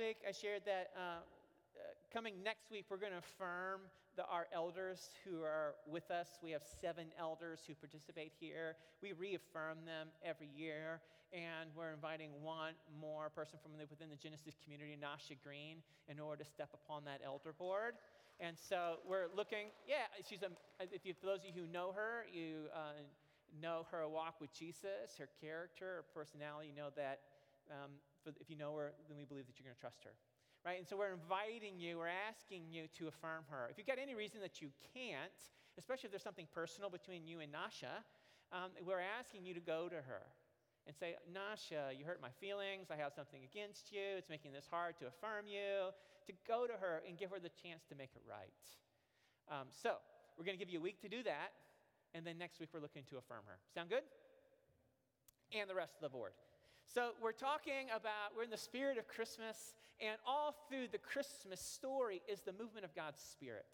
week, I shared that uh, uh, coming next week, we're going to affirm the, our elders who are with us. We have seven elders who participate here. We reaffirm them every year, and we're inviting one more person from the, within the Genesis community, Nasha Green, in order to step upon that elder board. And so we're looking, yeah, she's a, if you, for those of you who know her, you uh, know her walk with Jesus, her character, her personality, you know that um, if you know her, then we believe that you're going to trust her right? And so we're inviting you, we're asking you to affirm her. If you've got any reason that you can't, especially if there's something personal between you and Nasha, um, we're asking you to go to her and say, Nasha, you hurt my feelings. I have something against you. It's making this hard to affirm you. To go to her and give her the chance to make it right. Um, so we're going to give you a week to do that. And then next week, we're looking to affirm her. Sound good? And the rest of the board. So, we're talking about, we're in the spirit of Christmas, and all through the Christmas story is the movement of God's Spirit.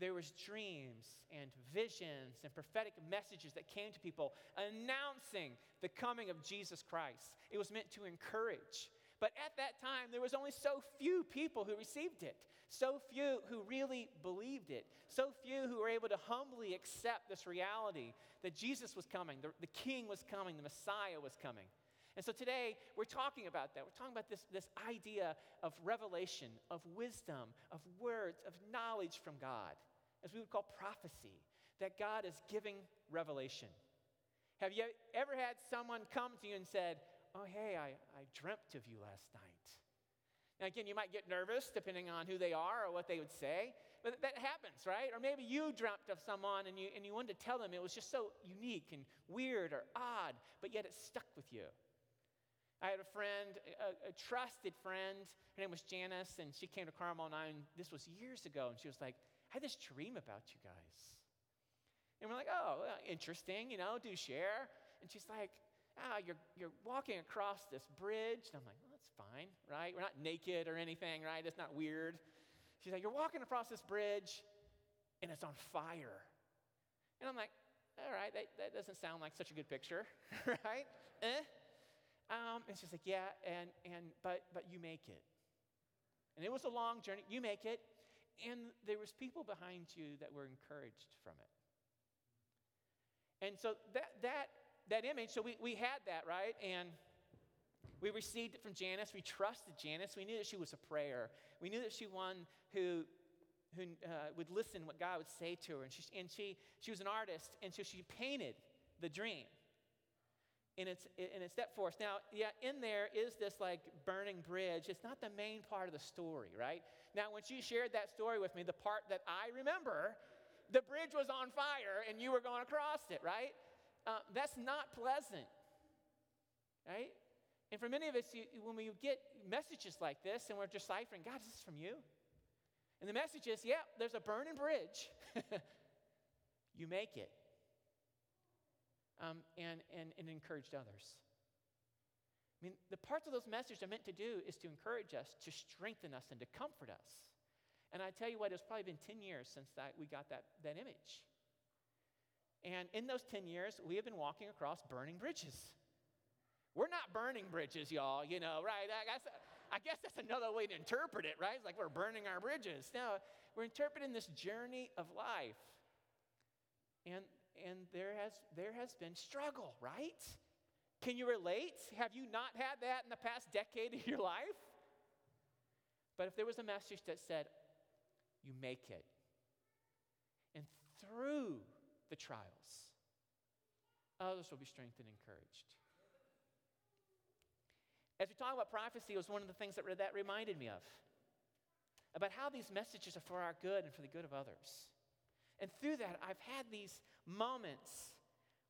There was dreams and visions and prophetic messages that came to people announcing the coming of Jesus Christ. It was meant to encourage. But at that time, there was only so few people who received it, so few who really believed it, so few who were able to humbly accept this reality that Jesus was coming, the, the King was coming, the Messiah was coming. And so today we're talking about that. We're talking about this, this idea of revelation, of wisdom, of words, of knowledge from God, as we would call prophecy, that God is giving revelation. Have you ever had someone come to you and said, Oh, hey, I, I dreamt of you last night? Now, again, you might get nervous depending on who they are or what they would say, but that happens, right? Or maybe you dreamt of someone and you, and you wanted to tell them it was just so unique and weird or odd, but yet it stuck with you. I had a friend, a, a, trusted friend. Her name was Janice, and she came to Carmel, and I, this was years ago, and she was like, I had this dream about you guys. And we're like, oh, interesting, you know, do share. And she's like, ah, you're, you're walking across this bridge. And I'm like, well, that's fine, right? We're not naked or anything, right? It's not weird. She's like, you're walking across this bridge, and it's on fire. And I'm like, all right, that, that doesn't sound like such a good picture, right? Eh? Um, and she's like, yeah, and, and, but, but you make it. And it was a long journey. You make it. And there was people behind you that were encouraged from it. And so that, that, that image, so we, we had that, right? And we received it from Janice. We trusted Janice. We knew that she was a prayer. We knew that she one who, who uh, would listen what God would say to her. And, she, and she, she was an artist, and so she painted the dream and it's and it's that force. Now, yeah, in there is this like burning bridge. It's not the main part of the story, right? Now, when she shared that story with me, the part that I remember, the bridge was on fire and you were going across it, right? Uh, that's not pleasant, right? And for many of us, you, when we get messages like this and we're deciphering, God, is this from you? And the message is, yeah, there's a burning bridge. you make it um, and, and, and encouraged others. I mean, the parts of those messages are meant to do is to encourage us, to strengthen us, and to comfort us. And I tell you what, it's probably been 10 years since that, we got that, that image. And in those 10 years, we have been walking across burning bridges. We're not burning bridges, y'all, you know, right? I guess, I guess that's another way to interpret it, right? It's like we're burning our bridges. No, we're interpreting this journey of life. And and there has, there has been struggle, right? Can you relate? Have you not had that in the past decade of your life? But if there was a message that said, you make it, and through the trials, others will be strengthened and encouraged. As we talk about prophecy, it was one of the things that that reminded me of about how these messages are for our good and for the good of others. And through that, I've had these moments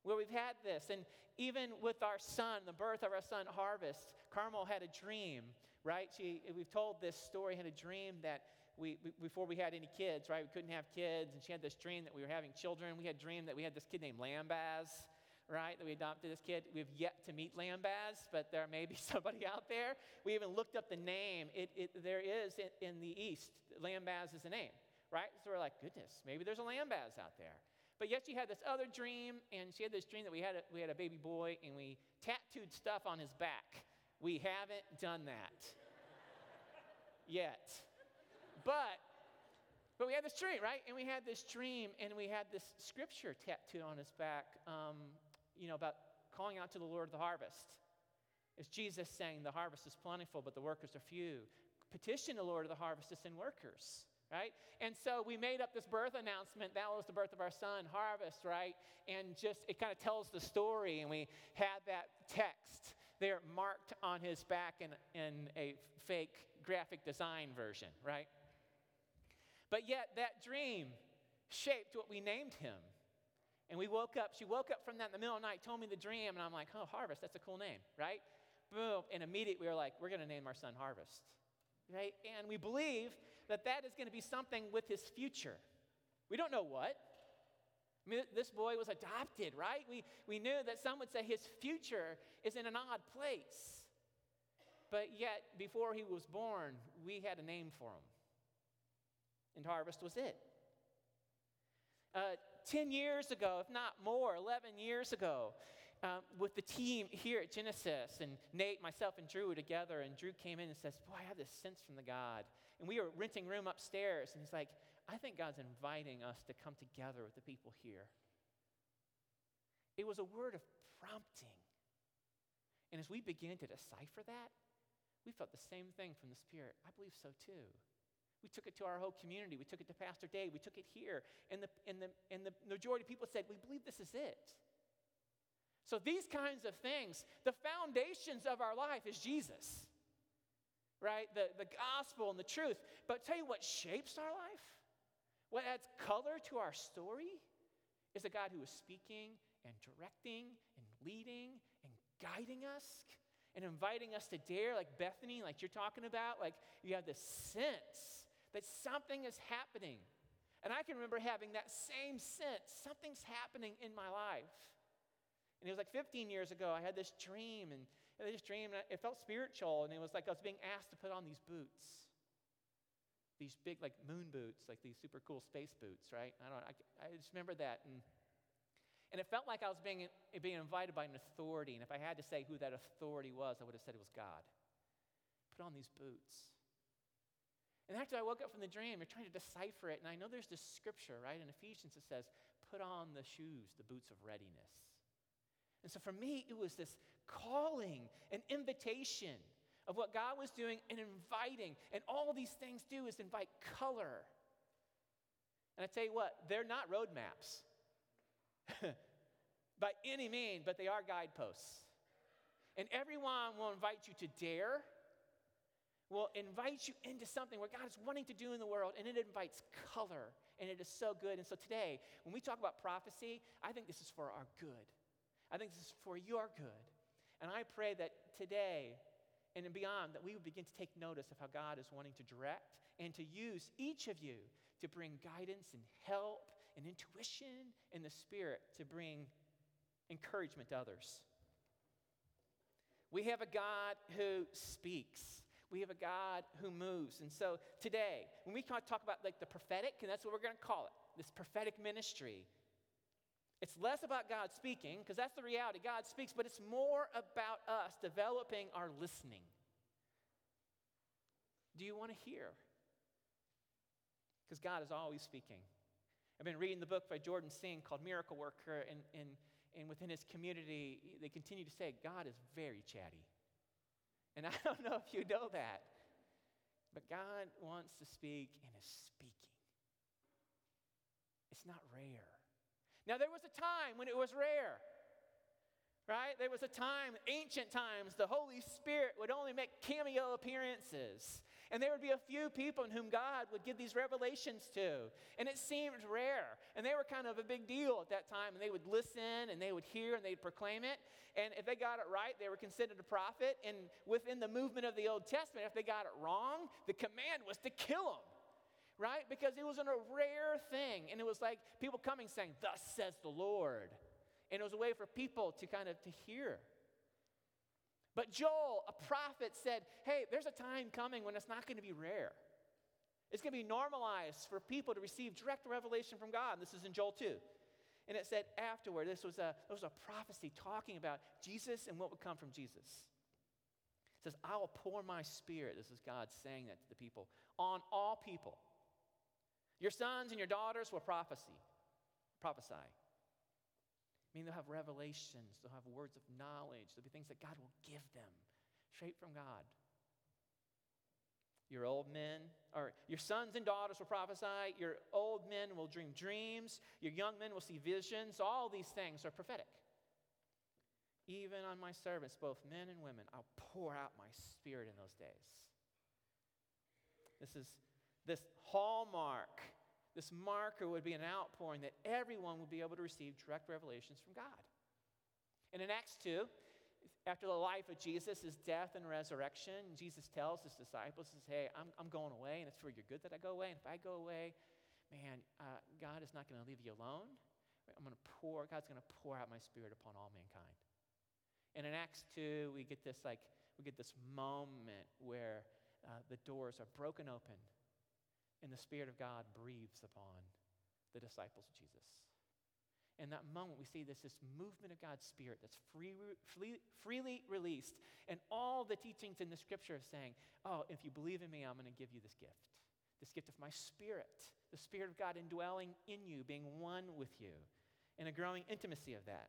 where we've had this. And even with our son, the birth of our son, Harvest, Carmel had a dream, right? She, we've told this story, had a dream that we, before we had any kids, right? We couldn't have kids. And she had this dream that we were having children. We had a dream that we had this kid named Lambaz, right? That we adopted this kid. We've yet to meet Lambaz, but there may be somebody out there. We even looked up the name. It, it, there is in, in the East, Lambaz is a name right? So we're like, goodness, maybe there's a lambaz out there. But yet she had this other dream, and she had this dream that we had a, we had a baby boy, and we tattooed stuff on his back. We haven't done that. yet. but but we had this dream, right? And we had this dream, and we had this scripture tattooed on his back, um, you know, about calling out to the Lord of the harvest. It's Jesus saying, The harvest is plentiful, but the workers are few. Petition the Lord of the harvest to send workers, right? And so we made up this birth announcement. That was the birth of our son, Harvest, right? And just, it kind of tells the story. And we had that text there marked on his back in, in a fake graphic design version, right? But yet, that dream shaped what we named him. And we woke up, she woke up from that in the middle of the night, told me the dream, and I'm like, oh, Harvest, that's a cool name, right? boom, and immediately we were like, we're going to name our son Harvest, right? And we believe that that is going to be something with his future. We don't know what. I mean, this boy was adopted, right? We, we knew that some would say his future is in an odd place. But yet, before he was born, we had a name for him. And harvest was it. Uh, 10 years ago, if not more, 11 years ago, um, with the team here at Genesis, and Nate, myself, and Drew were together, and Drew came in and says, Boy, I have this sense from the God. And we were renting room upstairs, and he's like, I think God's inviting us to come together with the people here. It was a word of prompting. And as we began to decipher that, we felt the same thing from the Spirit. I believe so too. We took it to our whole community. We took it to Pastor Dave. We took it here. And the, and the, and the majority of people said, We believe this is it. So, these kinds of things, the foundations of our life is Jesus, right? The, the gospel and the truth. But tell you what shapes our life, what adds color to our story, is a God who is speaking and directing and leading and guiding us and inviting us to dare, like Bethany, like you're talking about. Like you have this sense that something is happening. And I can remember having that same sense something's happening in my life. And it was like 15 years ago, I had this dream, and this dream, and it felt spiritual, and it was like I was being asked to put on these boots. These big, like moon boots, like these super cool space boots, right? I don't I, I just remember that. And, and it felt like I was being, being invited by an authority. And if I had to say who that authority was, I would have said it was God. Put on these boots. And after I woke up from the dream, you're trying to decipher it. And I know there's this scripture, right, in Ephesians that says, put on the shoes, the boots of readiness. And so for me, it was this calling, an invitation of what God was doing and inviting. And all these things do is invite color. And I tell you what, they're not roadmaps by any means, but they are guideposts. And everyone will invite you to dare, will invite you into something where God is wanting to do in the world, and it invites color, and it is so good. And so today, when we talk about prophecy, I think this is for our good. I think this is for your good. And I pray that today and beyond that we would begin to take notice of how God is wanting to direct and to use each of you to bring guidance and help and intuition in the Spirit to bring encouragement to others. We have a God who speaks. We have a God who moves. And so today, when we talk about like the prophetic, and that's what we're going to call it, this prophetic ministry, it's less about God speaking, because that's the reality. God speaks, but it's more about us developing our listening. Do you want to hear? Because God is always speaking. I've been reading the book by Jordan Seng called Miracle Worker, and, and, and within his community, they continue to say God is very chatty. And I don't know if you know that, but God wants to speak and is speaking. It's not rare. Now, there was a time when it was rare, right? There was a time, ancient times, the Holy Spirit would only make cameo appearances. And there would be a few people in whom God would give these revelations to. And it seemed rare. And they were kind of a big deal at that time. And they would listen and they would hear and they'd proclaim it. And if they got it right, they were considered a prophet. And within the movement of the Old Testament, if they got it wrong, the command was to kill them right? Because it was a rare thing. And it was like people coming saying, Thus says the Lord. And it was a way for people to kind of to hear. But Joel, a prophet, said, Hey, there's a time coming when it's not going to be rare. It's going to be normalized for people to receive direct revelation from God. And this is in Joel 2. And it said afterward, this was a, this was a prophecy talking about Jesus and what would come from Jesus. It says, I will pour my spirit, this is God saying that to the people, on all people. Your sons and your daughters will prophesy, prophesy. I mean, they'll have revelations, they'll have words of knowledge, there'll be things that God will give them straight from God. Your old men, or your sons and daughters will prophesy. Your old men will dream dreams. Your young men will see visions. All these things are prophetic. Even on my servants, both men and women, I'll pour out my spirit in those days. This is this hallmark, this marker would be an outpouring that everyone would be able to receive direct revelations from God. And in Acts 2, after the life of Jesus, his death and resurrection, Jesus tells his disciples, says, Hey, I'm, I'm going away, and it's for your good that I go away. And if I go away, man, uh, God is not going to leave you alone. I'm going to pour, God's going to pour out my spirit upon all mankind. And in Acts 2, we get this like, we get this moment where uh, the doors are broken open and the Spirit of God breathes upon the disciples of Jesus. In that moment, we see this, this movement of God's Spirit that's free, free, freely released. And all the teachings in the scripture are saying, Oh, if you believe in me, I'm going to give you this gift. This gift of my Spirit, the Spirit of God indwelling in you, being one with you, and a growing intimacy of that.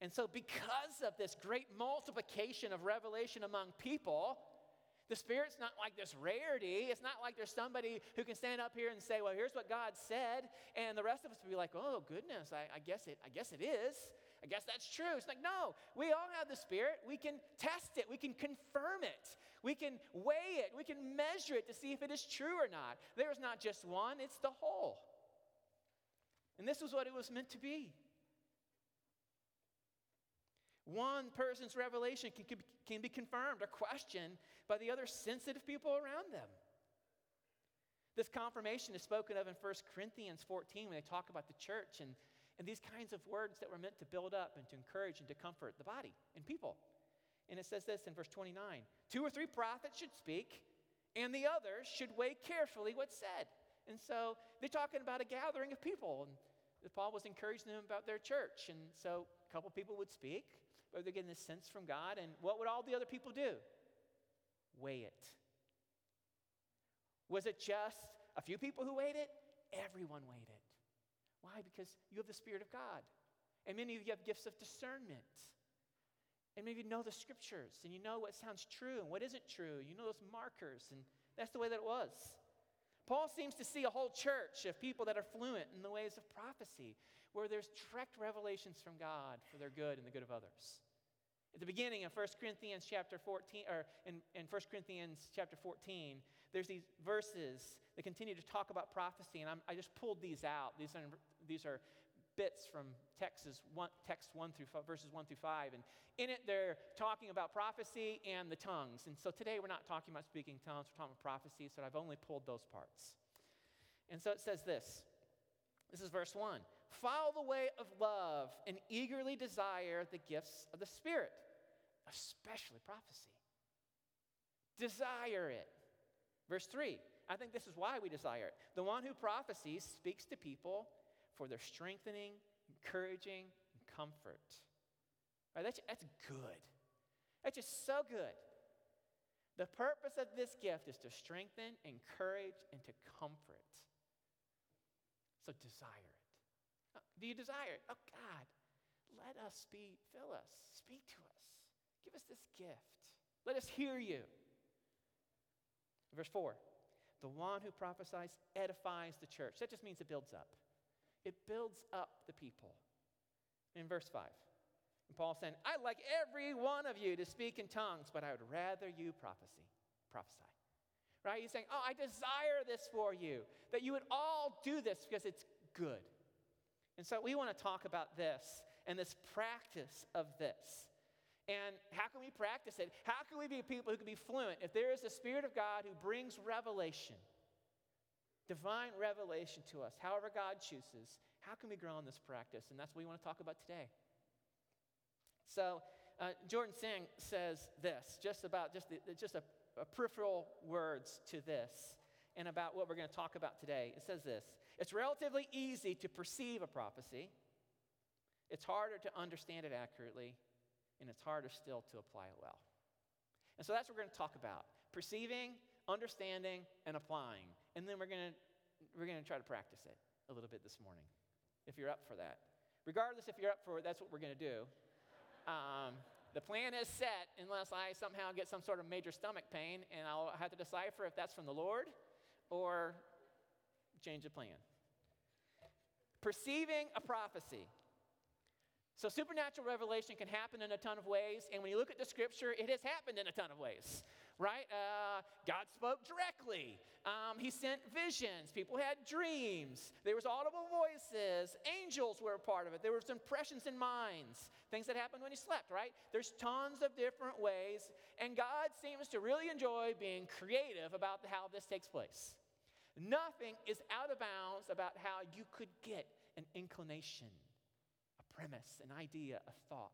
And so, because of this great multiplication of revelation among people, the Spirit's not like this rarity. It's not like there's somebody who can stand up here and say, Well, here's what God said, and the rest of us would be like, Oh, goodness, I, I guess it, I guess it is. I guess that's true. It's like, no, we all have the Spirit. We can test it, we can confirm it, we can weigh it, we can measure it to see if it is true or not. There is not just one, it's the whole. And this was what it was meant to be. One person's revelation can, can be confirmed or questioned by the other sensitive people around them. This confirmation is spoken of in 1 Corinthians 14 when they talk about the church and, and these kinds of words that were meant to build up and to encourage and to comfort the body and people. And it says this in verse 29 Two or three prophets should speak, and the others should weigh carefully what's said. And so they're talking about a gathering of people. And Paul was encouraging them about their church. And so a couple people would speak, or they're getting this sense from God. And what would all the other people do? Weigh it. Was it just a few people who weighed it? Everyone weighed it. Why? Because you have the Spirit of God. And many of you have gifts of discernment. And maybe you know the scriptures and you know what sounds true and what isn't true. You know those markers, and that's the way that it was. Paul seems to see a whole church of people that are fluent in the ways of prophecy, where there's direct revelations from God for their good and the good of others. At the beginning of 1 Corinthians chapter 14, or in, in 1 Corinthians chapter 14, there's these verses that continue to talk about prophecy, and I'm, i just pulled these out. These are, these are bits from Texas one, text 1 through verses 1 through 5. And in it, they're talking about prophecy and the tongues. And so today, we're not talking about speaking tongues, we're talking about prophecy, so I've only pulled those parts. And so it says this this is verse 1 Follow the way of love and eagerly desire the gifts of the Spirit especially prophecy. Desire it. Verse 3 I think this is why we desire it. The one who prophesies speaks to people for their strengthening, encouraging, and comfort. Right, that's, that's good. That's just so good. The purpose of this gift is to strengthen, encourage, and to comfort. So desire it. Oh, do you desire it? Oh, God, let us be, fill us, speak to us. Give us this gift. Let us hear you. Verse 4 The one who prophesies edifies the church. That just means it builds up. It builds up the people. In verse 5, and Paul saying, I'd like every one of you to speak in tongues, but I would rather you prophecy, prophesy. Right? He's saying, Oh, I desire this for you, that you would all do this because it's good. And so we want to talk about this and this practice of this. And how can we practice it? How can we be people who can be fluent? If there is a Spirit of God who brings revelation, divine revelation to us, however God chooses, how can we grow in this practice? And that's what we want to talk about today. So, uh, Jordan Seng says this, just about just, the, just a, a peripheral words to this and about what we're going to talk about today. It says this It's relatively easy to perceive a prophecy, it's harder to understand it accurately and it's harder still to apply it well. And so that's what we're going to talk about perceiving, understanding, and applying. And then we're going to, we're going to try to practice it a little bit this morning, if you're up for that. Regardless if you're up for it, that's what we're going to do. Um, the plan is set unless I somehow get some sort of major stomach pain, and I'll have to decipher if that's from the Lord or change the plan. Perceiving a prophecy. So, supernatural revelation can happen in a ton of ways, and when you look at the scripture, it has happened in a ton of ways, right? Uh, God spoke directly. Um, he sent visions. People had dreams. There was audible voices. Angels were a part of it. There was impressions in minds, things that happened when he slept, right? There's tons of different ways, and God seems to really enjoy being creative about how this takes place. Nothing is out of bounds about how you could get an inclination premise, an idea, a thought.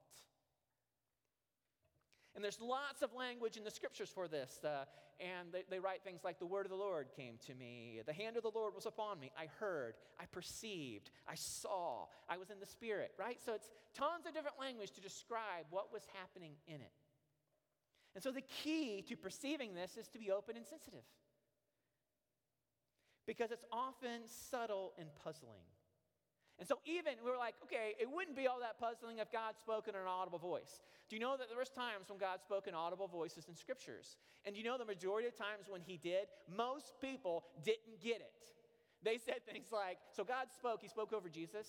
And there's lots of language in the scriptures for this. Uh, and they, they write things like, The word of the Lord came to me. The hand of the Lord was upon me. I heard, I perceived, I saw, I was in the spirit, right? So it's tons of different language to describe what was happening in it. And so the key to perceiving this is to be open and sensitive. Because it's often subtle and puzzling. And so even we were like, okay, it wouldn't be all that puzzling if God spoke in an audible voice. Do you know that there was times when God spoke in audible voices in scriptures? And do you know the majority of times when he did, most people didn't get it. They said things like, so God spoke, he spoke over Jesus,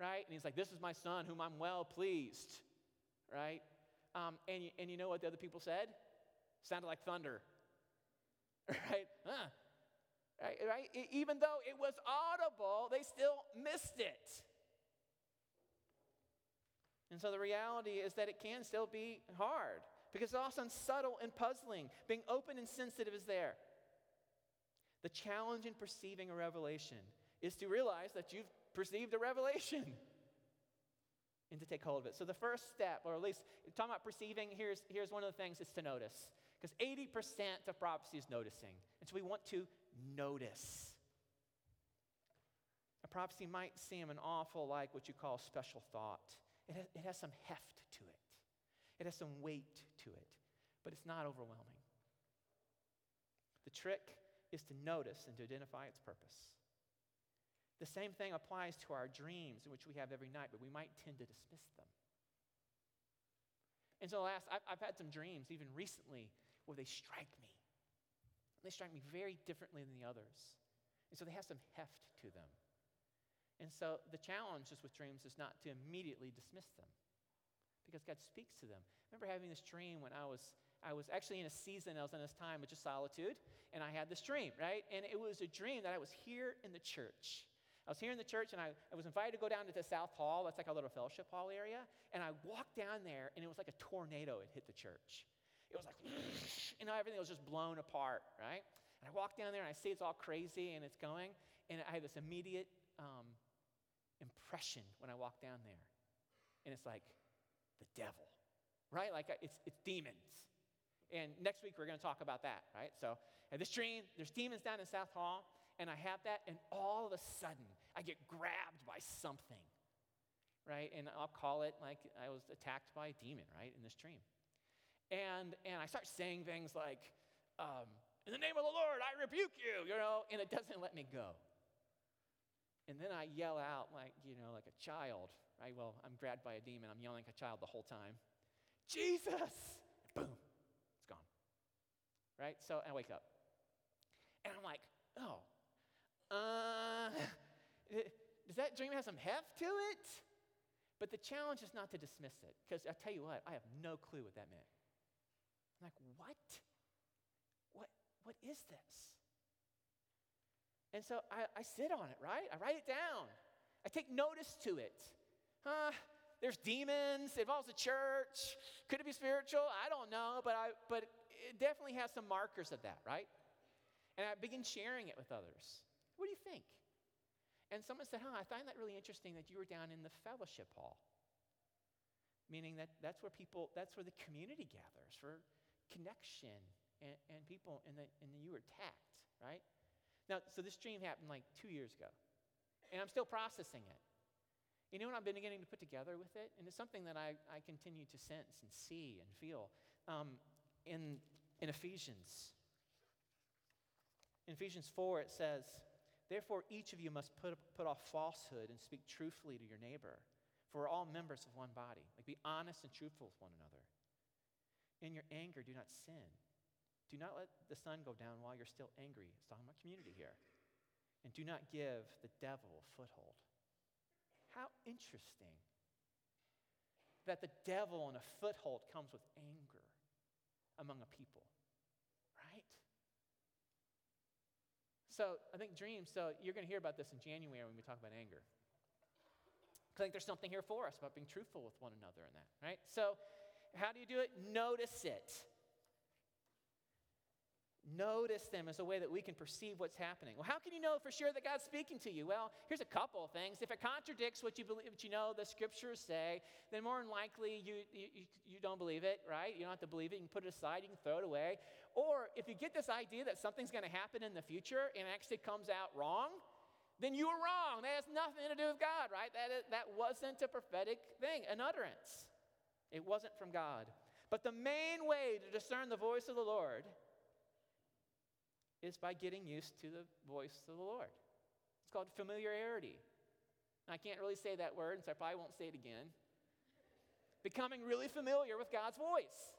right? And he's like, this is my son whom I'm well pleased, right? Um, and, you, and you know what the other people said? Sounded like thunder, right? Huh. Right, right? Even though it was audible, they still missed it. And so the reality is that it can still be hard because it's often subtle and puzzling. Being open and sensitive is there. The challenge in perceiving a revelation is to realize that you've perceived a revelation and to take hold of it. So the first step, or at least talking about perceiving, here's, here's one of the things is to notice. Because 80% of prophecy is noticing. And so we want to notice. A prophecy might seem an awful like what you call special thought. It has, it has some heft to it, it has some weight to it, but it's not overwhelming. The trick is to notice and to identify its purpose. The same thing applies to our dreams, which we have every night, but we might tend to dismiss them. And so, last, I've, I've had some dreams, even recently, where they strike me. They strike me very differently than the others. And so they have some heft to them. And so the challenge just with dreams is not to immediately dismiss them because God speaks to them. I remember having this dream when I was I was actually in a season, I was in this time of just solitude, and I had this dream, right? And it was a dream that I was here in the church. I was here in the church, and I, I was invited to go down to the South Hall. That's like a little fellowship hall area. And I walked down there, and it was like a tornado had hit the church. It was like, you know, everything was just blown apart, right? And I walk down there and I see it's all crazy and it's going. And I have this immediate um, impression when I walk down there. And it's like the devil, right? Like it's, it's demons. And next week we're going to talk about that, right? So at this dream, there's demons down in South Hall, and I have that, and all of a sudden I get grabbed by something, right? And I'll call it like I was attacked by a demon, right, in this dream. And, and I start saying things like, um, in the name of the Lord, I rebuke you, you know, and it doesn't let me go. And then I yell out like, you know, like a child, right? Well, I'm grabbed by a demon. I'm yelling like a child the whole time. Jesus! Boom, it's gone. Right? So I wake up. And I'm like, oh, uh, does that dream have some heft to it? But the challenge is not to dismiss it, because I tell you what, I have no clue what that meant. I'm like, what? What, what is this? And so I, I sit on it, right? I write it down. I take notice to it. Huh? There's demons. It involves the church. Could it be spiritual? I don't know, but I but it definitely has some markers of that, right? And I begin sharing it with others. What do you think? And someone said, Huh, I find that really interesting that you were down in the fellowship hall. Meaning that that's where people, that's where the community gathers for connection and, and people, and, and you were attacked, right? Now, so this dream happened like two years ago, and I'm still processing it. You know what I've been beginning to put together with it? And it's something that I, I continue to sense and see and feel um, in, in Ephesians. In Ephesians 4, it says, Therefore, each of you must put, put off falsehood and speak truthfully to your neighbor, for we're all members of one body. Like, be honest and truthful with one another. In your anger, do not sin. Do not let the sun go down while you're still angry. It's talking about community here. And do not give the devil a foothold. How interesting that the devil and a foothold comes with anger among a people, right? So I think dreams, so you're going to hear about this in January when we talk about anger. I think there's something here for us about being truthful with one another in that, right? So, how do you do it? Notice it. Notice them as a way that we can perceive what's happening. Well, how can you know for sure that God's speaking to you? Well, here's a couple of things. If it contradicts what you believe, what you know the scriptures say, then more than likely you, you, you don't believe it, right? You don't have to believe it. You can put it aside, you can throw it away. Or if you get this idea that something's going to happen in the future and actually comes out wrong, then you were wrong. That has nothing to do with God, right? That, that wasn't a prophetic thing, an utterance. It wasn't from God. But the main way to discern the voice of the Lord is by getting used to the voice of the Lord. It's called familiarity. I can't really say that word, so I probably won't say it again. Becoming really familiar with God's voice.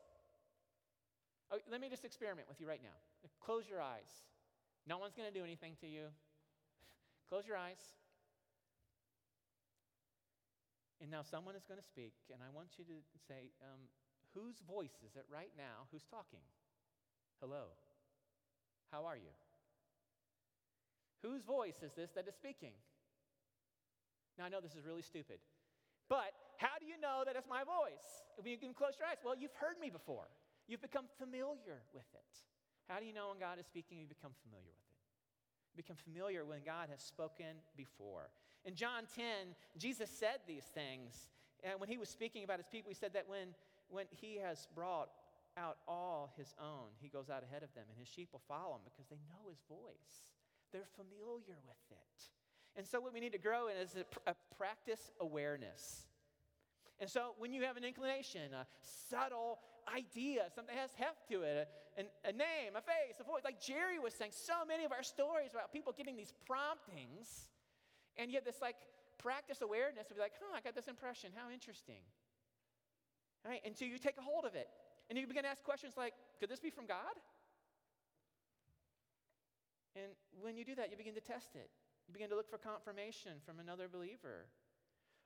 Oh, let me just experiment with you right now. Close your eyes. No one's going to do anything to you. Close your eyes. And now someone is going to speak, and I want you to say, um, whose voice is it right now who's talking? Hello. How are you? Whose voice is this that is speaking? Now, I know this is really stupid, but how do you know that it's my voice? If you can close your eyes, well, you've heard me before. You've become familiar with it. How do you know when God is speaking? You become familiar with it. You become familiar when God has spoken before. In John 10, Jesus said these things. And when he was speaking about his people, he said that when, when he has brought out all his own. He goes out ahead of them, and his sheep will follow him because they know his voice. They're familiar with it. And so, what we need to grow in is a, a practice awareness. And so, when you have an inclination, a subtle idea, something that has heft to it, a, a, name, a face, a voice, like Jerry was saying, so many of our stories about people getting these promptings, and yet this like practice awareness would be like, huh, I got this impression, how interesting. Right? And so you take a hold of it. And you begin to ask questions like, could this be from God? And when you do that, you begin to test it. You begin to look for confirmation from another believer.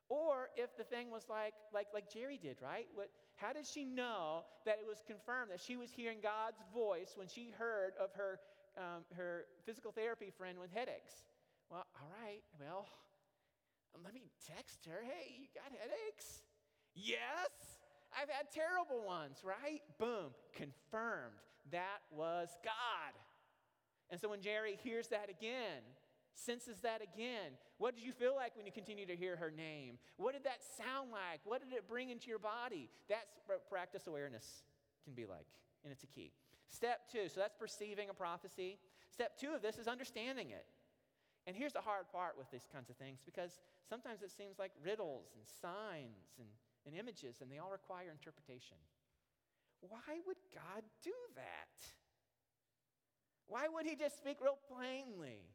Or if the thing was like, like, like Jerry did, right? What, how did she know that it was confirmed that she was hearing God's voice when she heard of her, um, her physical therapy friend with headaches? Well, all right, well, let me text her. Hey, you got headaches? Yes. I've had terrible ones, right? Boom, confirmed. That was God. And so when Jerry hears that again, senses that again, what did you feel like when you continue to hear her name? What did that sound like? What did it bring into your body? That's what practice awareness can be like, and it's a key. Step two, so that's perceiving a prophecy. Step two of this is understanding it. And here's the hard part with these kinds of things because sometimes it seems like riddles and signs and and images, and they all require interpretation. Why would God do that? Why would He just speak real plainly?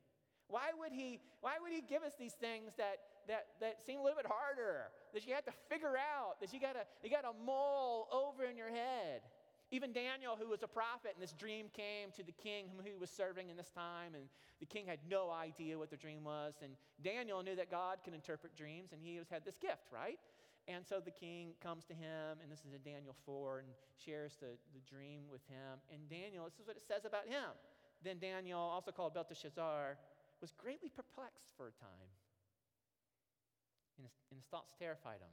Why would He, why would he give us these things that, that, that seem a little bit harder, that you have to figure out, that you gotta, you gotta mull over in your head? Even Daniel, who was a prophet, and this dream came to the king whom he was serving in this time, and the king had no idea what the dream was. And Daniel knew that God can interpret dreams, and he had this gift, right? And so the king comes to him, and this is in Daniel 4, and shares the, the dream with him. And Daniel, this is what it says about him. Then Daniel, also called Belteshazzar, was greatly perplexed for a time. And his, and his thoughts terrified him.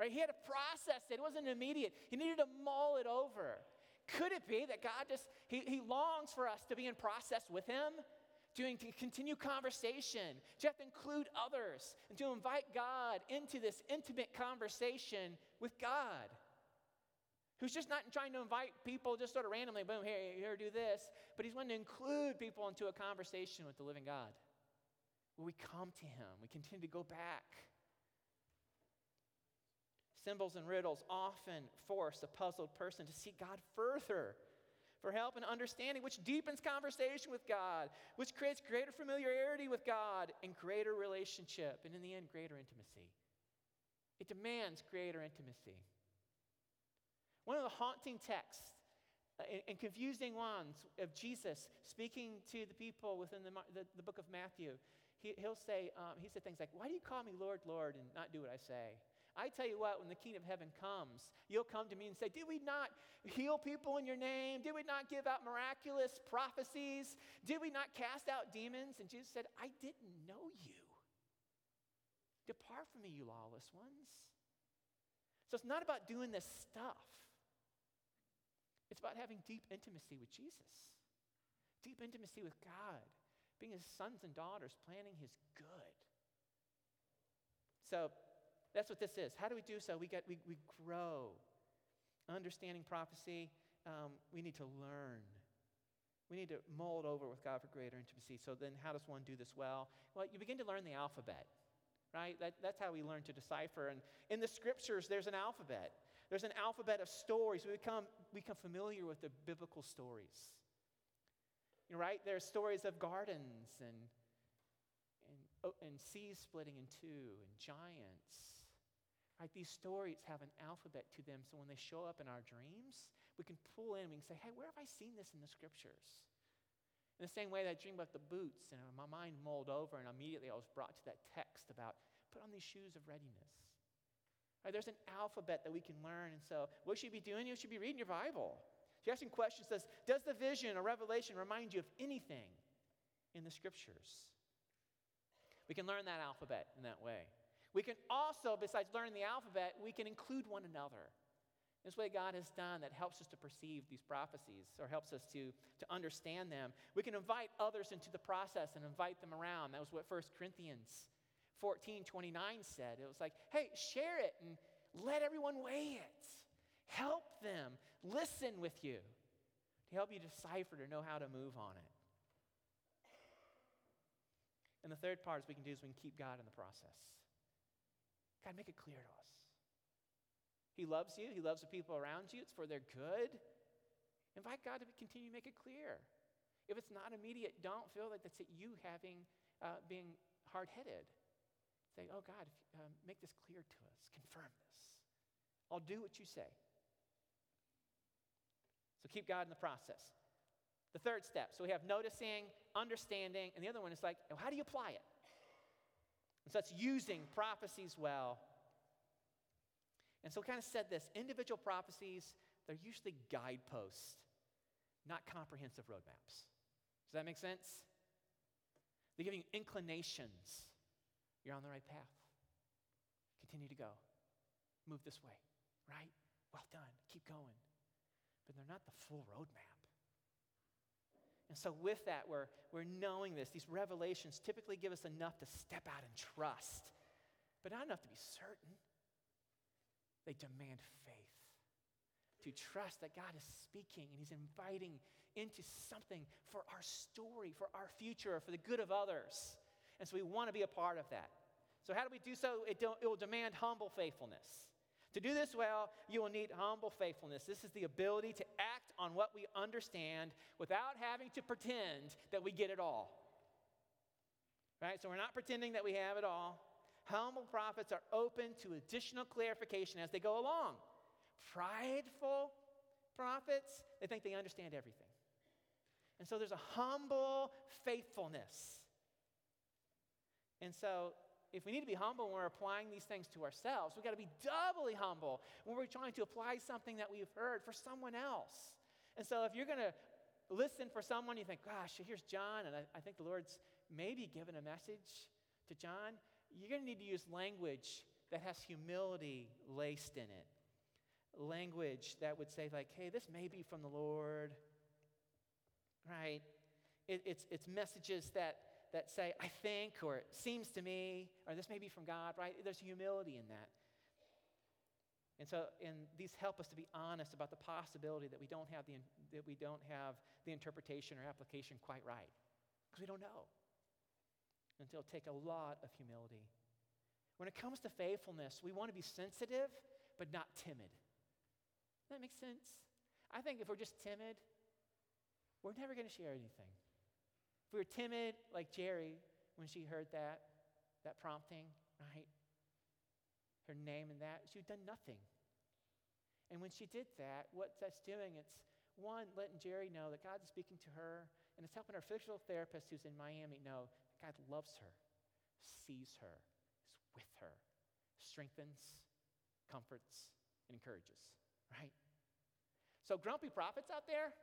Right? He had to process it. It wasn't immediate. He needed to mull it over. Could it be that God just, he, he longs for us to be in process with him? Doing to continue conversation, to have to include others, and to invite God into this intimate conversation with God. Who's just not trying to invite people just sort of randomly, boom, here, here, do this, but he's wanting to include people into a conversation with the living God. Where we come to him, we continue to go back Symbols and riddles often force a puzzled person to seek God further for help and understanding, which deepens conversation with God, which creates greater familiarity with God and greater relationship, and in the end, greater intimacy. It demands greater intimacy. One of the haunting texts uh, and, confusing ones of Jesus speaking to the people within the, the, the book of Matthew, he, will say, um, he said things like, Why do you call me Lord, Lord, and not do what I say? I tell you what, when the kingdom of heaven comes, you'll come to me and say, Did we not heal people in your name? Did we not give out miraculous prophecies? Did we not cast out demons? And Jesus said, I didn't know you. Depart from me, you lawless ones. So it's not about doing this stuff, it's about having deep intimacy with Jesus, deep intimacy with God, being his sons and daughters, planning his good. So, that's what this is. How do we do so? We, get, we, we grow. Understanding prophecy, um, we need to learn. We need to mold over with God for greater intimacy. So then, how does one do this well? Well, you begin to learn the alphabet, right? That, that's how we learn to decipher. And in the scriptures, there's an alphabet. There's an alphabet of stories. We become, become familiar with the biblical stories. You know, right? There's stories of gardens and, and, oh, and seas splitting in two and giants Right? These stories have an alphabet to them, so when they show up in our dreams, we can pull in, we can say, hey, where have I seen this in the scriptures? In the same way that I dreamed about the boots, and my mind mulled over, and immediately I was brought to that text about put on these shoes of readiness. Right, there's an alphabet that we can learn, and so what you should be doing? You should be reading your Bible. You're asking questions says, does the vision or revelation remind you of anything in the scriptures? We can learn that alphabet in that way. We can also, besides learning the alphabet, we can include one another. This way, God has done that helps us to perceive these prophecies or helps us to, to understand them. We can invite others into the process and invite them around. That was what 1 Corinthians 14 29 said. It was like, hey, share it and let everyone weigh it. Help them listen with you to help you decipher to know how to move on it. And the third part is we can do is we can keep God in the process. God, make it clear to us. He loves you, He loves the people around you, it's for their good. Invite God to continue to make it clear. If it's not immediate, don't feel like that's you having, uh, being hard headed. Say, oh God, if, um, make this clear to us, confirm this. I'll do what you say. So keep God in the process. The third step. So we have noticing, understanding, and the other one is like, how do you apply it? And so that's using prophecies well. And so, kind of said this individual prophecies, they're usually guideposts, not comprehensive roadmaps. Does that make sense? They give you inclinations. You're on the right path. Continue to go. Move this way, right? Well done. Keep going. But they're not the full roadmap. And so, with that, we're, we're knowing this. These revelations typically give us enough to step out and trust, but not enough to be certain. They demand faith to trust that God is speaking and He's inviting into something for our story, for our future, for the good of others. And so, we want to be a part of that. So, how do we do so? It, it will demand humble faithfulness. To do this well, you will need humble faithfulness. This is the ability to on what we understand without having to pretend that we get it all. Right? So we're not pretending that we have it all. Humble prophets are open to additional clarification as they go along. Prideful prophets, they think they understand everything. And so there's a humble faithfulness. And so if we need to be humble when we're applying these things to ourselves, we've got to be doubly humble when we're trying to apply something that we've heard for someone else. And so if you're going to listen for someone, you think, gosh, here's John, and I, I think the Lord's maybe given a message to John, you're going to need to use language that has humility laced in it. Language that would say, like, hey, this may be from the Lord, right? It, it's, it's messages that that say, I think, or it seems to me, or this may be from God, right? There's humility in that. And so, and these help us to be honest about the possibility that we don't have the, that we don't have the interpretation or application quite right, because we don't know. And it'll take a lot of humility. When it comes to faithfulness, we want to be sensitive, but not timid. That makes sense? I think if we're just timid, we're never going to share anything. If we were timid, like Jerry, when she heard that, that prompting, right? Her name and that, she'd done nothing. And when she did that, what that's doing, it's one, letting Jerry know that God's speaking to her, and it's helping her physical therapist who's in Miami know that God loves her, sees her, is with her, strengthens, comforts, and encourages, right? So, grumpy prophets out there,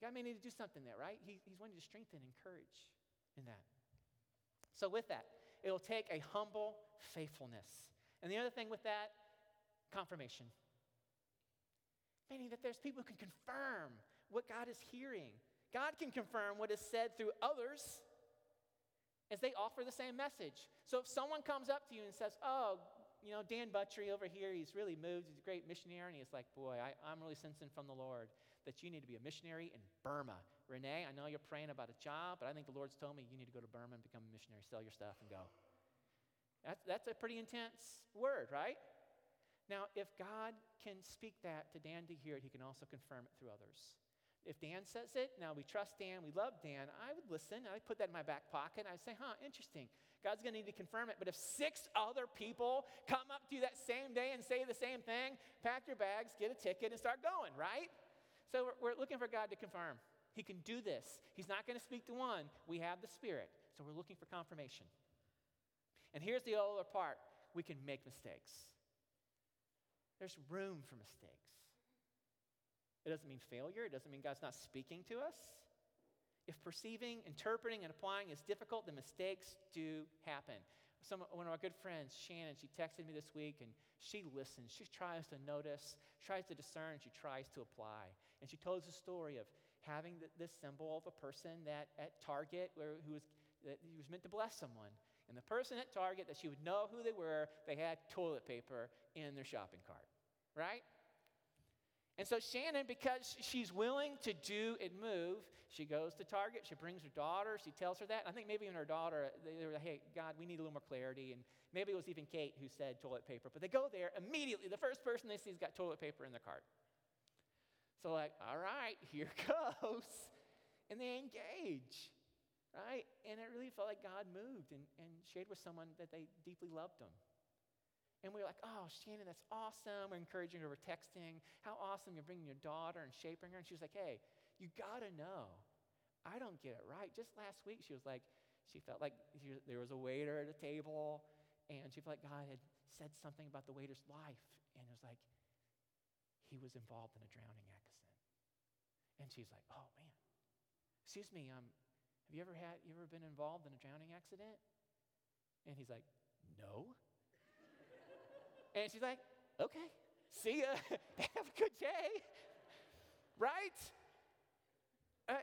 God may need to do something there, right? He, he's wanting to strengthen, and encourage in that. So, with that, it'll take a humble faithfulness. And the other thing with that, confirmation. Meaning that there's people who can confirm what God is hearing. God can confirm what is said through others as they offer the same message. So if someone comes up to you and says, Oh, you know, Dan Buttrey over here, he's really moved. He's a great missionary. And he's like, Boy, I, I'm really sensing from the Lord that you need to be a missionary in Burma. Renee, I know you're praying about a job, but I think the Lord's told me you need to go to Burma and become a missionary, sell your stuff, and go. That's, that's a pretty intense word, right? Now, if God can speak that to Dan to hear it, he can also confirm it through others. If Dan says it, now we trust Dan, we love Dan, I would listen. I'd put that in my back pocket. I'd say, huh, interesting. God's going to need to confirm it. But if six other people come up to you that same day and say the same thing, pack your bags, get a ticket, and start going, right? So we're, we're looking for God to confirm. He can do this. He's not going to speak to one. We have the Spirit. So we're looking for confirmation. And here's the other part we can make mistakes. There's room for mistakes. It doesn't mean failure, it doesn't mean God's not speaking to us. If perceiving, interpreting, and applying is difficult, then mistakes do happen. Some, one of our good friends, Shannon, she texted me this week and she listens. She tries to notice, tries to discern, she tries to apply. And she told us a story of having the, this symbol of a person that at Target where, who was, that he was meant to bless someone. And the person at Target that she would know who they were, they had toilet paper in their shopping cart, right? And so Shannon, because she's willing to do and move, she goes to Target. She brings her daughter. She tells her that. I think maybe even her daughter, they, were like, hey, God, we need a little more clarity. And maybe it was even Kate who said toilet paper. But they go there immediately. The first person they see has got toilet paper in their cart. So, like, all right, here goes. And they engage right? And it really felt like God moved and, and shared with someone that they deeply loved them. And we were like, oh, Shannon, that's awesome. We're encouraging her, we're texting. How awesome you're bringing your daughter and shaping her. And she was like, hey, you got to know, I don't get it right. Just last week, she was like, she felt like she, there was a waiter at a table, and she felt like God had said something about the waiter's life. And it was like, he was involved in a drowning accident. And she's like, oh, man. Excuse me, um, have you ever had you ever been involved in a drowning accident? And he's like, No. And she's like, Okay, see ya. Have a good day. Right? Uh,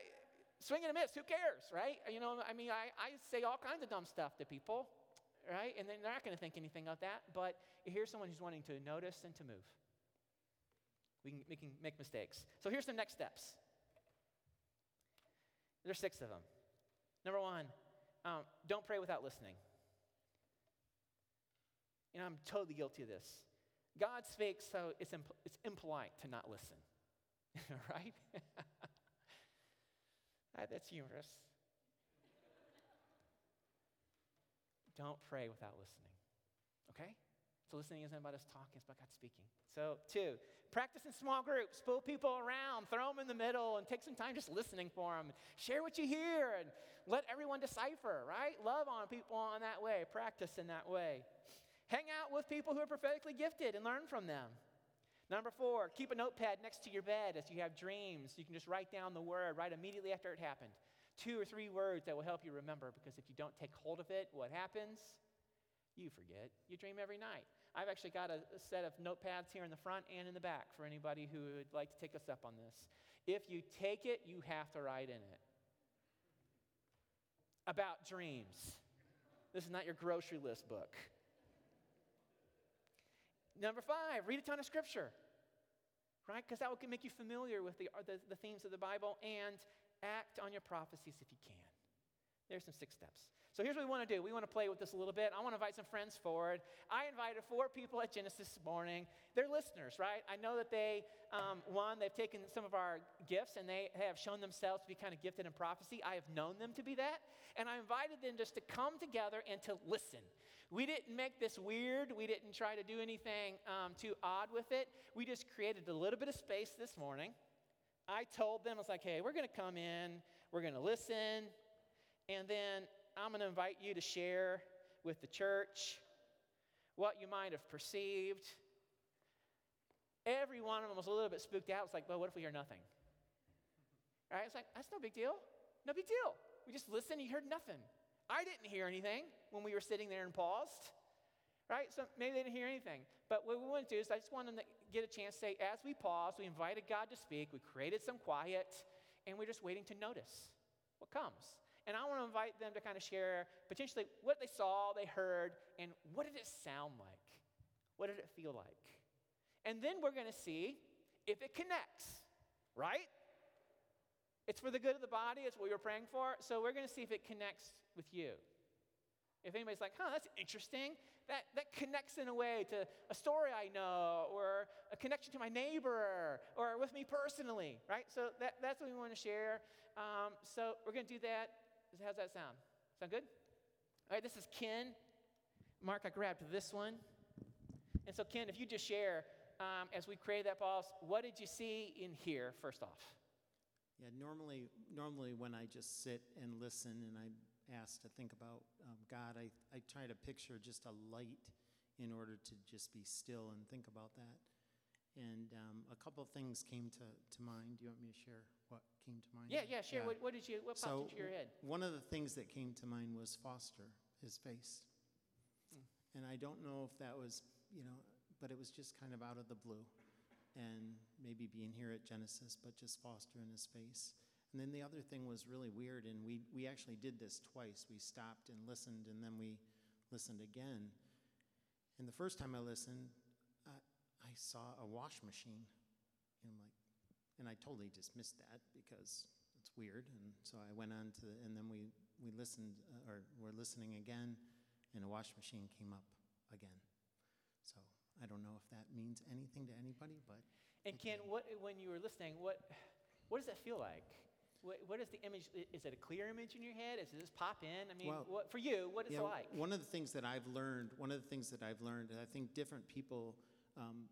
swing and a miss, who cares, right? You know, I mean, I, I say all kinds of dumb stuff to people, right? And they're not going to think anything of that. But here's someone who's wanting to notice and to move. We can, we can make mistakes. So here's the next steps. There's six of them. Number one, um, don't pray without listening. Know, I'm totally guilty of this. God speaks, so it's, imp- it's impolite to not listen, right? right? Ah, that's humorous. Don't pray without listening, okay? So listening isn't about us talking, it's about God speaking. So, two, practice in small groups. Pull people around, throw them in the middle, and take some time just listening for them. Share what you hear and let everyone decipher, right? Love on people in that way, practice in that way. Hang out with people who are prophetically gifted and learn from them. Number four, keep a notepad next to your bed as you have dreams. You can just write down the word right immediately after it happened. Two or three words that will help you remember because if you don't take hold of it, what happens? You forget. You dream every night. I've actually got a, a, set of notepads here in the front and in the back for anybody who would like to take us up on this. If you take it, you have to write in it. About dreams. This is not your grocery list book. Number five, read a ton of scripture, right? Because that will make you familiar with the, the, the themes of the Bible and act on your prophecies if you can. There's some six steps. So here's what we want to do. We want to play with this a little bit. I want to invite some friends forward. I invited four people at Genesis this morning. They're listeners, right? I know that they, um, one, they've taken some of our gifts and they have shown themselves to be kind of gifted in prophecy. I have known them to be that. And I invited them just to come together and to listen. We didn't make this weird. We didn't try to do anything um, too odd with it. We just created a little bit of space this morning. I told them, I was like, hey, we're going to come in, we're going to listen, and then I'm going to invite you to share with the church what you might have perceived. Every one of them was a little bit spooked out. It's like, well, what if we hear nothing? Right? It's like, that's no big deal. No big deal. We just listened, you heard nothing. I didn't hear anything when we were sitting there and paused. Right? So maybe they didn't hear anything. But what we want to do is I just want them to get a chance to say, as we paused, we invited God to speak, we created some quiet, and we're just waiting to notice what comes. And I want to invite them to kind of share potentially what they saw, they heard, and what did it sound like? What did it feel like? And then we're going to see if it connects, right? It's for the good of the body, it's what we're praying for. So we're going to see if it connects with you. If anybody's like, huh, that's interesting, that, that connects in a way to a story I know, or a connection to my neighbor, or with me personally, right? So that, that's what we want to share. Um, so we're going to do that How's that sound? Sound good? All right, this is Ken. Mark, I grabbed this one. And so, Ken, if you just share, um, as we created that pause, what did you see in here, first off? Yeah, normally, normally when I just sit and listen and I'm asked to think about um, God, I, I try to picture just a light in order to just be still and think about that. And um, a couple things came to, to mind. Do you want me to share what came to mind? Yeah, yeah, share. Yeah. What, what, did you, what popped so into your head? One of the things that came to mind was Foster, his face. Hmm. And I don't know if that was, you know, but it was just kind of out of the blue. And maybe being here at Genesis, but just Foster in his face. And then the other thing was really weird, and we, we actually did this twice. We stopped and listened, and then we listened again. And the first time I listened, I saw a wash machine. And I'm like, and I totally dismissed that because it's weird. And so I went on to, and then we, we listened, uh, or we're listening again, and a wash machine came up again. So I don't know if that means anything to anybody, but. And Ken, what, when you were listening, what, what does that feel like? What, what is the image? Is it a clear image in your head? Does this pop in? I mean, well, what, for you, what is yeah, it like? One of the things that I've learned, one of the things that I've learned, and I think different people um,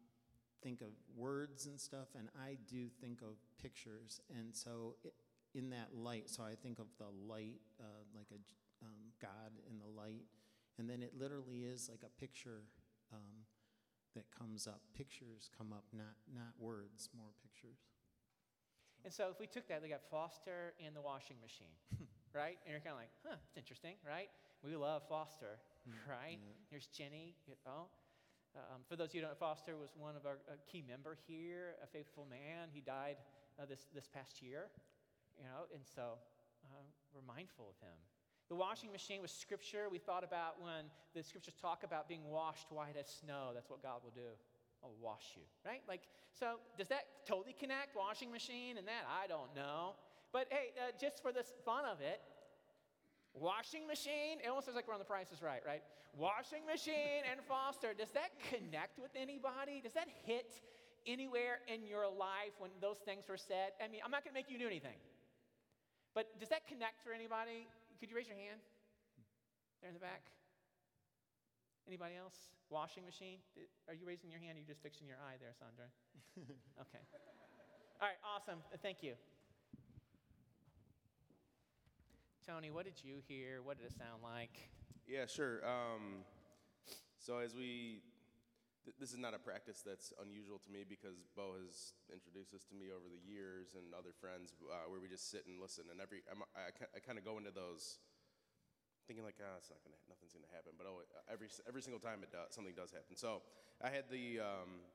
think of words and stuff, and I do think of pictures. And so, it, in that light, so I think of the light, uh, like a um, God in the light, and then it literally is like a picture um, that comes up. Pictures come up, not not words, more pictures. And so, if we took that, they got Foster and the washing machine, right? And you're kind of like, huh, it's interesting, right? We love Foster, hmm, right? Yeah. Here's Jenny. Oh, um, for those of you who don't know, Foster was one of our key member here, a faithful man. He died uh, this, this past year, you know, and so uh, we're mindful of him. The washing machine was scripture. We thought about when the scriptures talk about being washed white as snow. That's what God will do. I'll wash you, right? Like, so does that totally connect washing machine and that? I don't know. But hey, uh, just for the fun of it, Washing machine, it almost sounds like we're on the Price Is Right, right? Washing machine and Foster, does that connect with anybody? Does that hit anywhere in your life when those things were said? I mean, I'm not going to make you do anything. But does that connect for anybody? Could you raise your hand? There in the back. Anybody else? Washing machine? Are you raising your hand? Or are you just fixing your eye there, Sandra? okay. All right, awesome. Thank you. Tony, what did you hear? What did it sound like? Yeah, sure. Um, so as we, th- this is not a practice that's unusual to me because Bo has introduced this to me over the years and other friends uh, where we just sit and listen. And every, I'm, I, I kind of go into those thinking like, ah, oh, it's not gonna, nothing's gonna happen. But oh, every every single time it does, something does happen. So I had the um,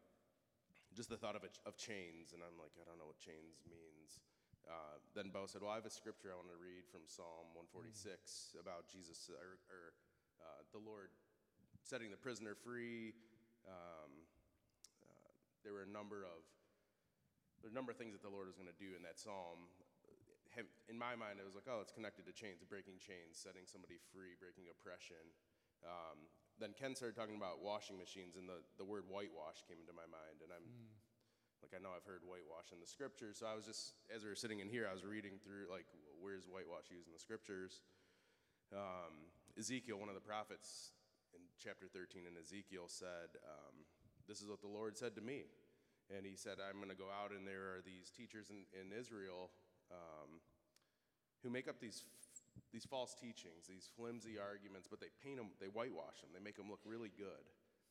just the thought of it, of chains, and I'm like, I don't know what chains means. Uh, then Bo said, Well, I have a scripture I want to read from Psalm 146 mm. about Jesus or, or uh, the Lord setting the prisoner free. Um, uh, there were a number of there were a number of things that the Lord was going to do in that psalm. In in my mind, it was like, oh, it's connected to chains, breaking chains, setting somebody free, breaking oppression. Um, then Ken started talking about washing machines, and the, the word whitewash came into my mind. And I'm like, I know I've heard whitewash in the scriptures. So I was just, as we were sitting in here, I was reading through, like, where's whitewash used in the scriptures? Um, Ezekiel, one of the prophets in chapter 13 in Ezekiel, said, um, This is what the Lord said to me. And he said, I'm going to go out, and there are these teachers in, in Israel um, who make up these, these false teachings, these flimsy arguments, but they paint them, they whitewash them, they make them look really good.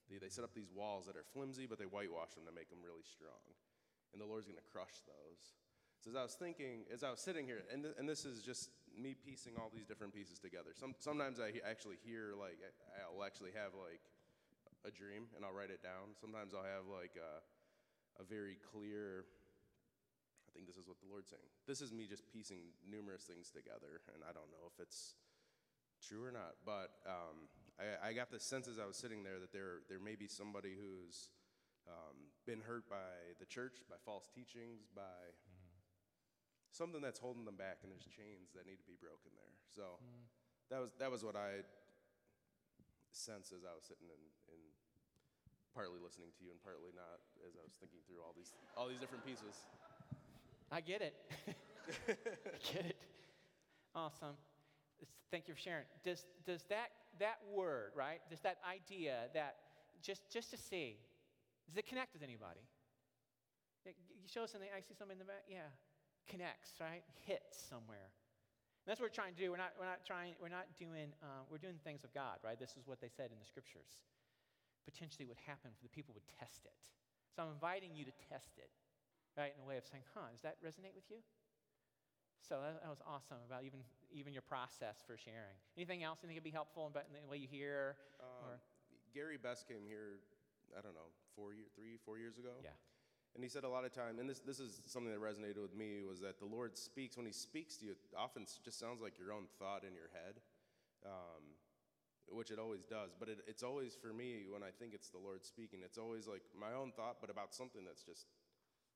They, they set up these walls that are flimsy, but they whitewash them to make them really strong. And the Lord's going to crush those. So as I was thinking, as I was sitting here, and, th- and this is just me piecing all these different pieces together. Some, sometimes I he- actually hear, like, I- I'll actually have, like, a dream, and I'll write it down. Sometimes I'll have, like, a, a very clear, think this is what the Lord's saying. This is me just piecing numerous things together, and I don't know if it's true or not, but um, I, I got the sense as I was sitting there that there, there may be somebody who's um, been hurt by the church, by false teachings, by something that's holding them back, and there's chains that need to be broken there. So that was that was what I sensed as I was sitting in, in partly listening to you and partly not as I was thinking through all these all these different pieces. I get it. I get it. Awesome. Thank you for sharing. Does, does that, that word, right? Does that idea that just, just to see, does it connect with anybody? You show us something, I see something in the back, yeah. Connects, right? Hits somewhere. And that's what we're trying to do. We're not, we're not trying, we're not doing, uh, we're doing things of God, right? This is what they said in the scriptures. Potentially would happen if the people would test it. So I'm inviting you to test it right? In a way of saying, huh, does that resonate with you? So that, that was awesome about even, even your process for sharing. Anything else you think would be helpful in the way you hear? Um, Gary Best came here, I don't know, four year, three, four years ago. Yeah. And he said a lot of time, and this, this is something that resonated with me, was that the Lord speaks. When he speaks to you, it often just sounds like your own thought in your head, um, which it always does. But it, it's always, for me, when I think it's the Lord speaking, it's always like my own thought, but about something that's just,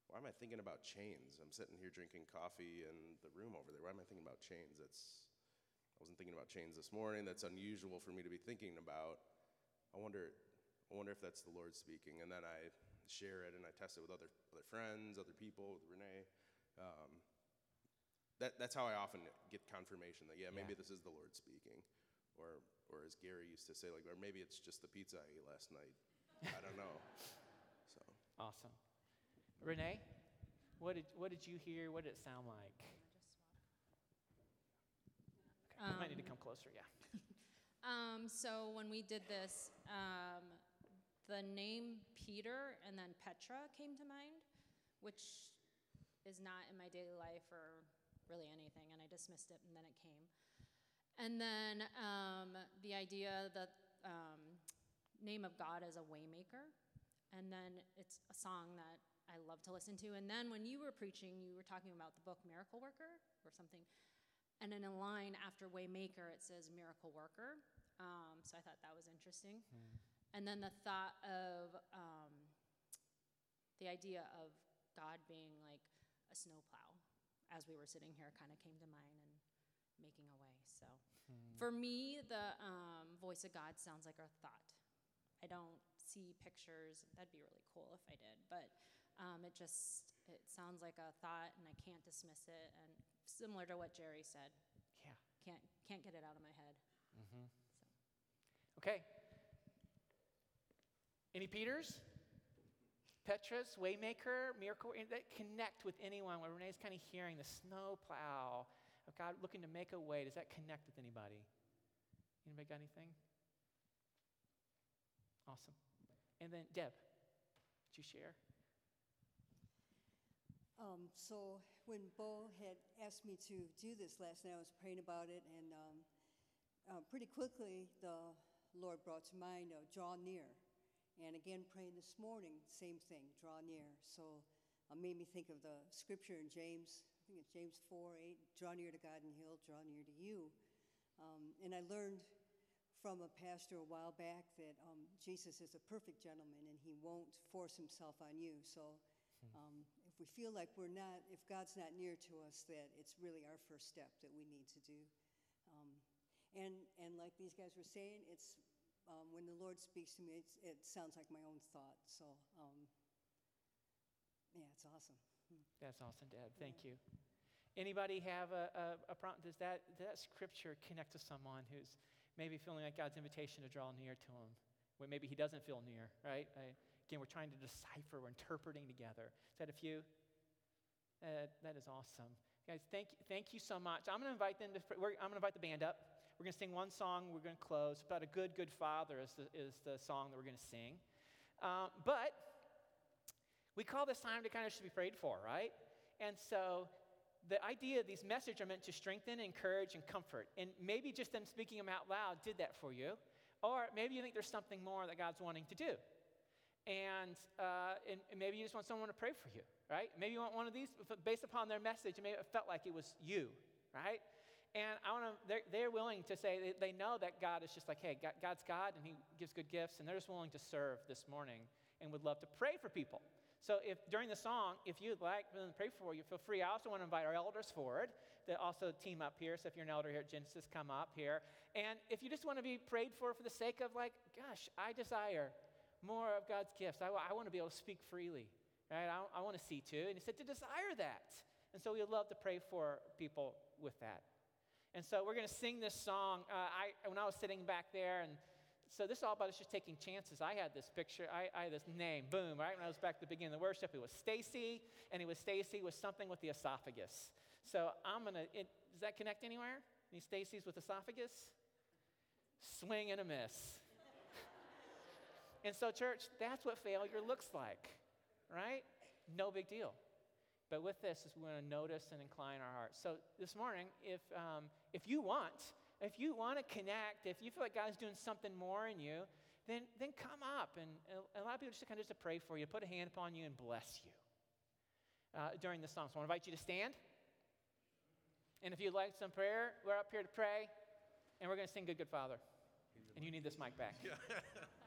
why am I thinking about chains? I'm sitting here drinking coffee in the room over there. Why am I thinking about chains? That's, I wasn't thinking about chains this morning. That's unusual for me to be thinking about. I wonder, I wonder if that's the Lord speaking. And then I share it and I test it with other, other friends, other people, with Renee. Um, that, that's how I often get confirmation that, yeah, maybe Yeah. this is the Lord speaking. Or, or as Gary used to say, like, or maybe it's just the pizza I ate last night. I don't know. So, Awesome. Renee, what did, what did you hear? What did it sound like? Okay, you might need to Um, come closer, yeah. Um, so when we did this, um, the name Peter and then Petra came to mind, which is not in my daily life or really anything, and I dismissed it, and then it came. And then um, the idea that um, name of God is a waymaker, and then it's a song that I love to listen to. And then when you were preaching, you were talking about the book Miracle Worker or something. And in a line after Waymaker, it says Miracle Worker. Um, so I thought that was interesting. And then the thought of um, the idea of God being like a snowplow as we were sitting here kind of came to mind and making a way. So for me, the um, voice of God sounds like a thought. I don't see pictures. That'd be really cool if I did. But um, it just, it sounds like a thought and I can't dismiss it. And similar to what Jerry said, Yeah. can't, can't get it out of my head. Okay. Any Peters? Petras, Waymaker, Miracle, eh, that connect with anyone where Renee's kind of hearing the snow plow of God looking to make a way. Does that connect with anybody? Anybody got anything? Awesome. And then Deb, did you share? Um, so when Bo had asked me to do this last night, I was praying about it, and um, uh, pretty quickly the Lord brought to mind uh, draw near. And again, praying this morning, same thing, draw near. So it made me think of the scripture in James, I think it's James 4 8, draw near to God and he'll draw near to you. Um, and I learned from a pastor a while back that um, Jesus is a perfect gentleman and he won't force himself on you. So um, we feel like we're not, if God's not near to us, that it's really our first step that we need to do. Um, and, and like these guys were saying, it's, um, when the Lord speaks to me, it sounds like my own thought. So, um, yeah, it's awesome. That's awesome, Dad. Thank you. Anybody have a, a, a prompt? Does that, does that scripture connect to someone who's maybe feeling like God's invitation to draw near to him? Where maybe he doesn't feel near, right? I, again, we're trying to decipher, we're interpreting together. Is that a few? Uh, that is awesome. Guys, thank, thank you so much. I'm going to invite them to, I'm going to invite the band up. We're going to sing one song, we're going to close. About a good, good father is the, is the song that we're going to sing. Um, but we call this time to kind of just be prayed for, right? And so the idea of these messages are meant to strengthen, encourage, and comfort. And maybe just them speaking them out loud did that for you. Or maybe you think there's something more that God's wanting to do. And, uh, and, and maybe you just want someone to pray for you, right? Maybe you want one of these, based upon their message, maybe it felt like it was you, right? And I want to, they're, they're willing to say, they, know that God is just like, hey, God, God's God and He gives good gifts, and they're just willing to serve this morning and would love to pray for people. So if during the song, if you'd like to pray for you, feel free. I also want to invite our elders forward to also team up here. So if you're an elder here at Genesis, come up here. And if you just want to be prayed for for the sake of like, gosh, I desire more of God's gifts. I, I want to be able to speak freely, right? I, I want to see too. And he said to desire that. And so we would love to pray for people with that. And so we're going to sing this song. Uh, I, when I was sitting back there and so this is all about us just taking chances. I had this picture, I, I had this name, boom, right? When I was back at the beginning of the worship, it was Stacy, and it was Stacy with something with the esophagus. So I'm gonna, does that connect anywhere? Any Stacy's with esophagus? Swing and a miss. And so, church, that's what failure looks like, right? No big deal. But with this, is we want to notice and incline our hearts. So this morning, if, um, if you want, if you want to connect, if you feel like God's doing something more in you, then, then come up and, and a lot of people just kind of just to pray for you, put a hand upon you, and bless you uh, during the song. So I want to invite you to stand. And if you'd like some prayer, we're up here to pray, and we're going to sing Good Good Father. And you need this mic back.